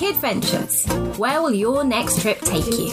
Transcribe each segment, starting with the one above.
Kid Ventures. Where will your next trip take you?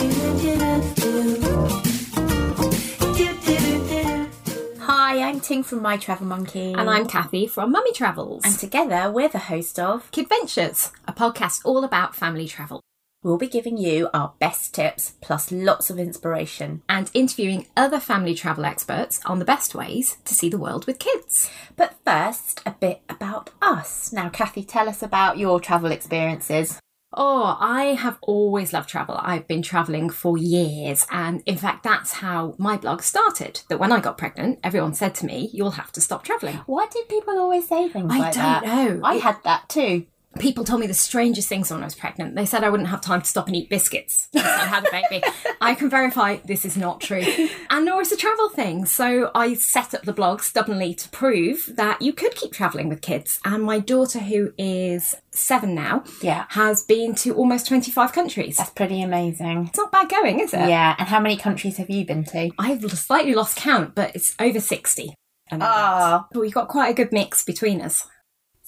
Hi, I'm Ting from My Travel Monkey. And I'm Kathy from Mummy Travels. And together we're the host of Kid Ventures, a podcast all about family travel. We'll be giving you our best tips plus lots of inspiration and interviewing other family travel experts on the best ways to see the world with kids. But first, a bit about us. Now, Kathy, tell us about your travel experiences. Oh, I have always loved travel. I've been travelling for years. And in fact, that's how my blog started. That when I got pregnant, everyone said to me, You'll have to stop travelling. Why did people always say things I like that? I don't know. I had that too. People told me the strangest things when I was pregnant. They said I wouldn't have time to stop and eat biscuits once I had a baby. I can verify this is not true. And nor is a travel thing. So I set up the blog stubbornly to prove that you could keep travelling with kids. And my daughter, who is seven now, Yeah. has been to almost 25 countries. That's pretty amazing. It's not bad going, is it? Yeah, and how many countries have you been to? I've slightly lost count, but it's over 60. And Ah. But we've got quite a good mix between us.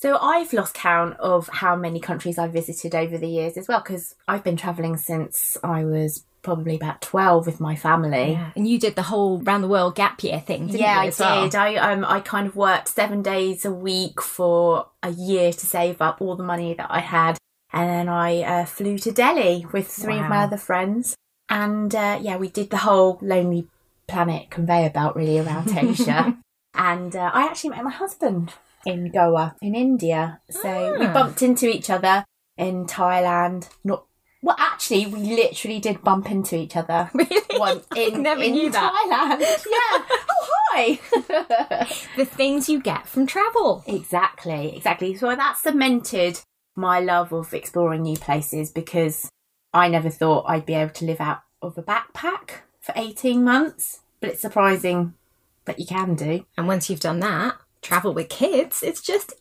So I've lost count of how many countries I've visited over the years as well, because I've been travelling since I was probably about 12 with my family. And you did the whole round the world gap year thing, didn't Yeah, you? I as well? did. I um I kind of worked seven days a week for a year to save up all the money that I had, and then I uh, flew to Delhi with three of my other friends, and uh, yeah, we did the whole Lonely Planet conveyor belt really around Asia, and uh, I actually met my husband in Goa in India, so we Ah. bumped into each other in Thailand. Not well, actually, we literally did bump into each other Really? once in, Never in knew that. Thailand. Yeah. oh, hi. the things you get from travel. exactly, exactly. So that cemented my love of exploring new places because I never thought I'd be able to live out of a backpack for 18 months. But it's surprising that you can do. And once you've done that, travel with kids, it's just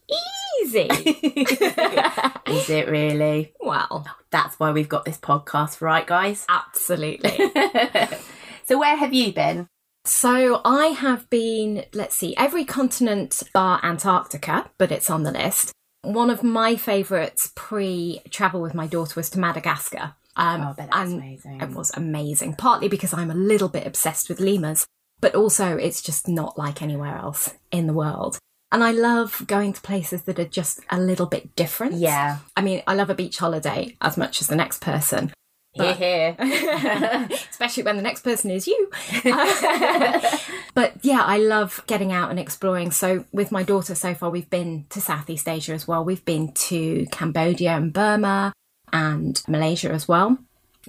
easy. Is it really? well, That's why we've got this podcast, right, guys? absolutely. so, where have you been? So I have been, let's see, every continent bar Antarctica, but it's on the list. One of my favourites pre travel with my daughter was to Madagascar. Um, Oh, I bet that's and amazing. It was amazing, partly because I'm a little bit obsessed with lemurs, but also it's just not like anywhere else in the world. And I love going to places that are just a little bit different. Yeah. I mean, I love a beach holiday as much as the next person, Here, here. especially when the next person is you. but yeah, I love getting out and exploring. So with my daughter so far, we've been to Southeast Asia as well. We've been to Cambodia and Burma and Malaysia as well.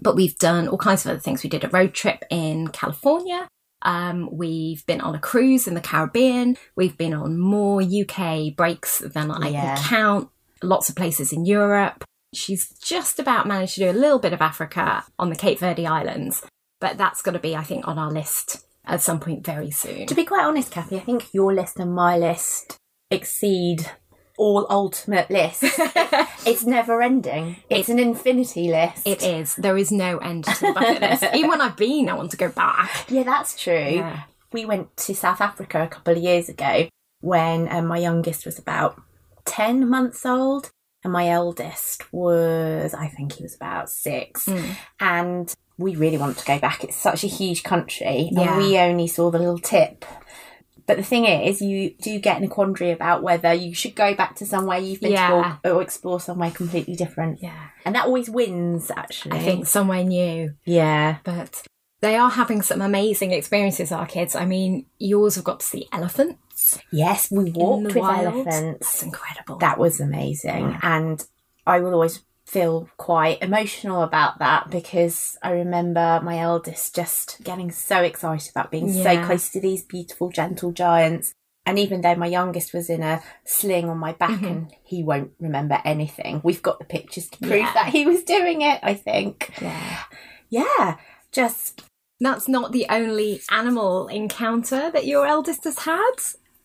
But we've done all kinds of other things. We did a road trip in California. Um, we've been on a cruise in the Caribbean. We've been on more UK breaks than I Yeah. can count. Lots of places in Europe. She's just about managed to do a little bit of Africa on the Cape Verde Islands, but that's got to be, I think, on our list at some point very soon. To be quite honest, Kathy, I think your list and my list exceed all ultimate lists. it's never ending. It's an infinity list. It is. There is no end to the bucket list. Even when I've been, I want to go back. Yeah, that's true. Yeah. We went to South Africa a couple of years ago when um, my youngest was about 10 months old and my eldest was, I think he was about six. Hmm. And we really want to go back. It's such a huge country Yeah. and we only saw the little tip. But the thing is, you do get in a quandary about whether you should go back to somewhere you've been Yeah. to or, or explore somewhere completely different. Yeah. And that always wins, actually. I think somewhere new. Yeah. But they are having some amazing experiences, our kids. I mean, yours have got to see elephants Yes, we walked with wild. elephants. That's incredible. That was amazing. And I will always feel quite emotional about that because I remember my eldest just getting so excited about being so close to these beautiful, gentle giants. And even though my youngest was in a sling on my back mm-hmm. and he won't remember anything, we've got the pictures to prove Yeah. that he was doing it, I think. yeah. Yeah, just That's not the only animal encounter that your eldest has had.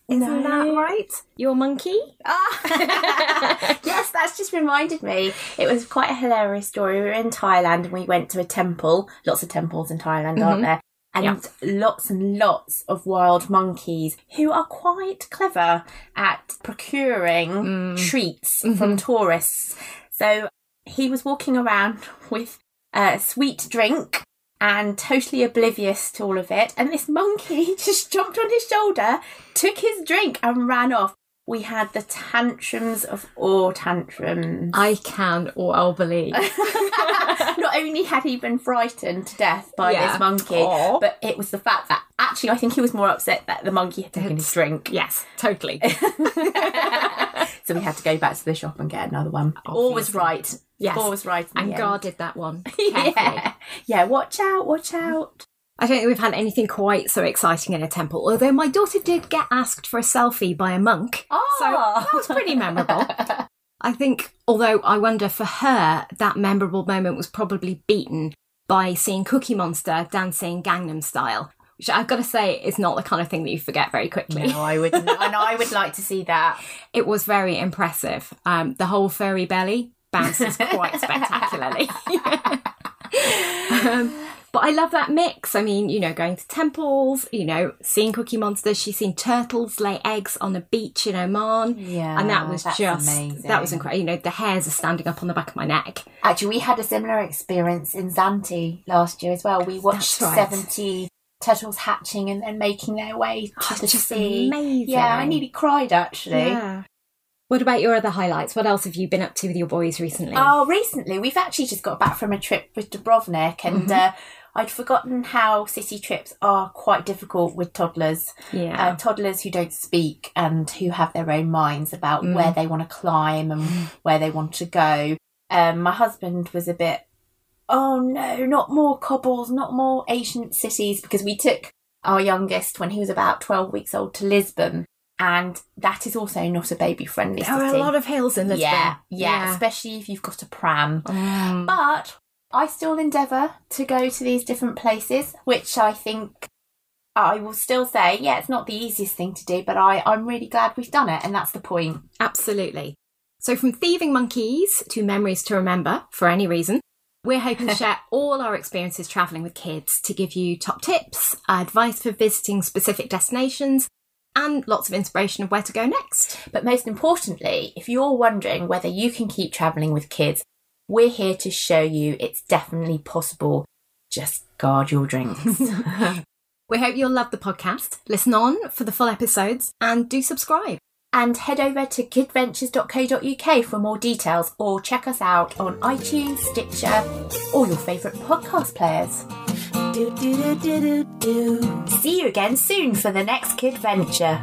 Isn't that No. right? Your monkey? Ah, yes, that's just reminded me. It was quite a hilarious story. We were in Thailand and we went to a temple. Lots of temples in Thailand, aren't there? And lots and lots of wild monkeys who are quite clever at procuring treats from tourists. So he was walking around with a sweet drink and totally oblivious to all of it. And this monkey just jumped on his shoulder, took his drink, and ran off. We had the tantrums of all tantrums. I can or I'll believe. Not only had he been frightened to death by Yeah. this monkey, Aw. but it was the fact that actually I think he was more upset that the monkey had taken his drink. yes, totally. So we had to go back to the shop and get another one. All was right. Yes. Was right. and end. guarded that one yeah. yeah, watch out, watch out. I don't think we've had anything quite so exciting in a temple, although my daughter did get asked for a selfie by a monk. Oh, So that was pretty memorable. I think, although I wonder for her, that memorable moment was probably beaten by seeing Cookie Monster dancing Gangnam Style, which I've got to say is not the kind of thing that you forget very quickly. No, I would, and I would like to see that. It was very impressive. Um, the whole furry belly bounces quite spectacularly. um, but I love that mix. I mean, you know, going to temples, you know, seeing Cookie Monsters. She's seen turtles lay eggs on a beach in Oman. Yeah, and that was just amazing. that was incredible. You know, the hairs are standing up on the back of my neck. Actually, we had a similar experience in Zante last year as well. We watched right. 70 turtles hatching and then making their way to Oh, the just sea. amazing. Yeah, I nearly cried actually. Yeah. What about your other highlights? What else have you been up to with your boys recently? Oh, recently we've actually just got back from a trip with Dubrovnik, and Mm-hmm. uh, I'd forgotten how city trips are quite difficult with toddlers. yeah. Uh, toddlers who don't speak and who have their own minds about Mm. where they want to climb and where they want to go. Um, my husband was a bit, oh no, not more cobbles, not more ancient cities, because we took our youngest when he was about 12 weeks old to Lisbon, and that is also not a baby friendly there city. are a lot of hills in Lisbon. yeah, yeah, especially if you've got a pram. Mm. But I still endeavour to go to these different places, which I think I will still say, yeah, it's not the easiest thing to do, but I, I'm really glad we've done it, and that's the point. Absolutely. So, from thieving monkeys to memories to remember for any reason, we're hoping to share all our experiences travelling with kids to give you top tips, advice for visiting specific destinations, and lots of inspiration of where to go next. But most importantly, if you're wondering whether you can keep travelling with kids, we're here to show you it's definitely possible. Just guard your drinks. We hope you'll love the podcast, listen on for the full episodes, and do subscribe. and head over to kidventures.co.uk for more details or check us out on iTunes, Stitcher, or your favourite podcast players. Do do do. See you again soon for the next Kid Venture.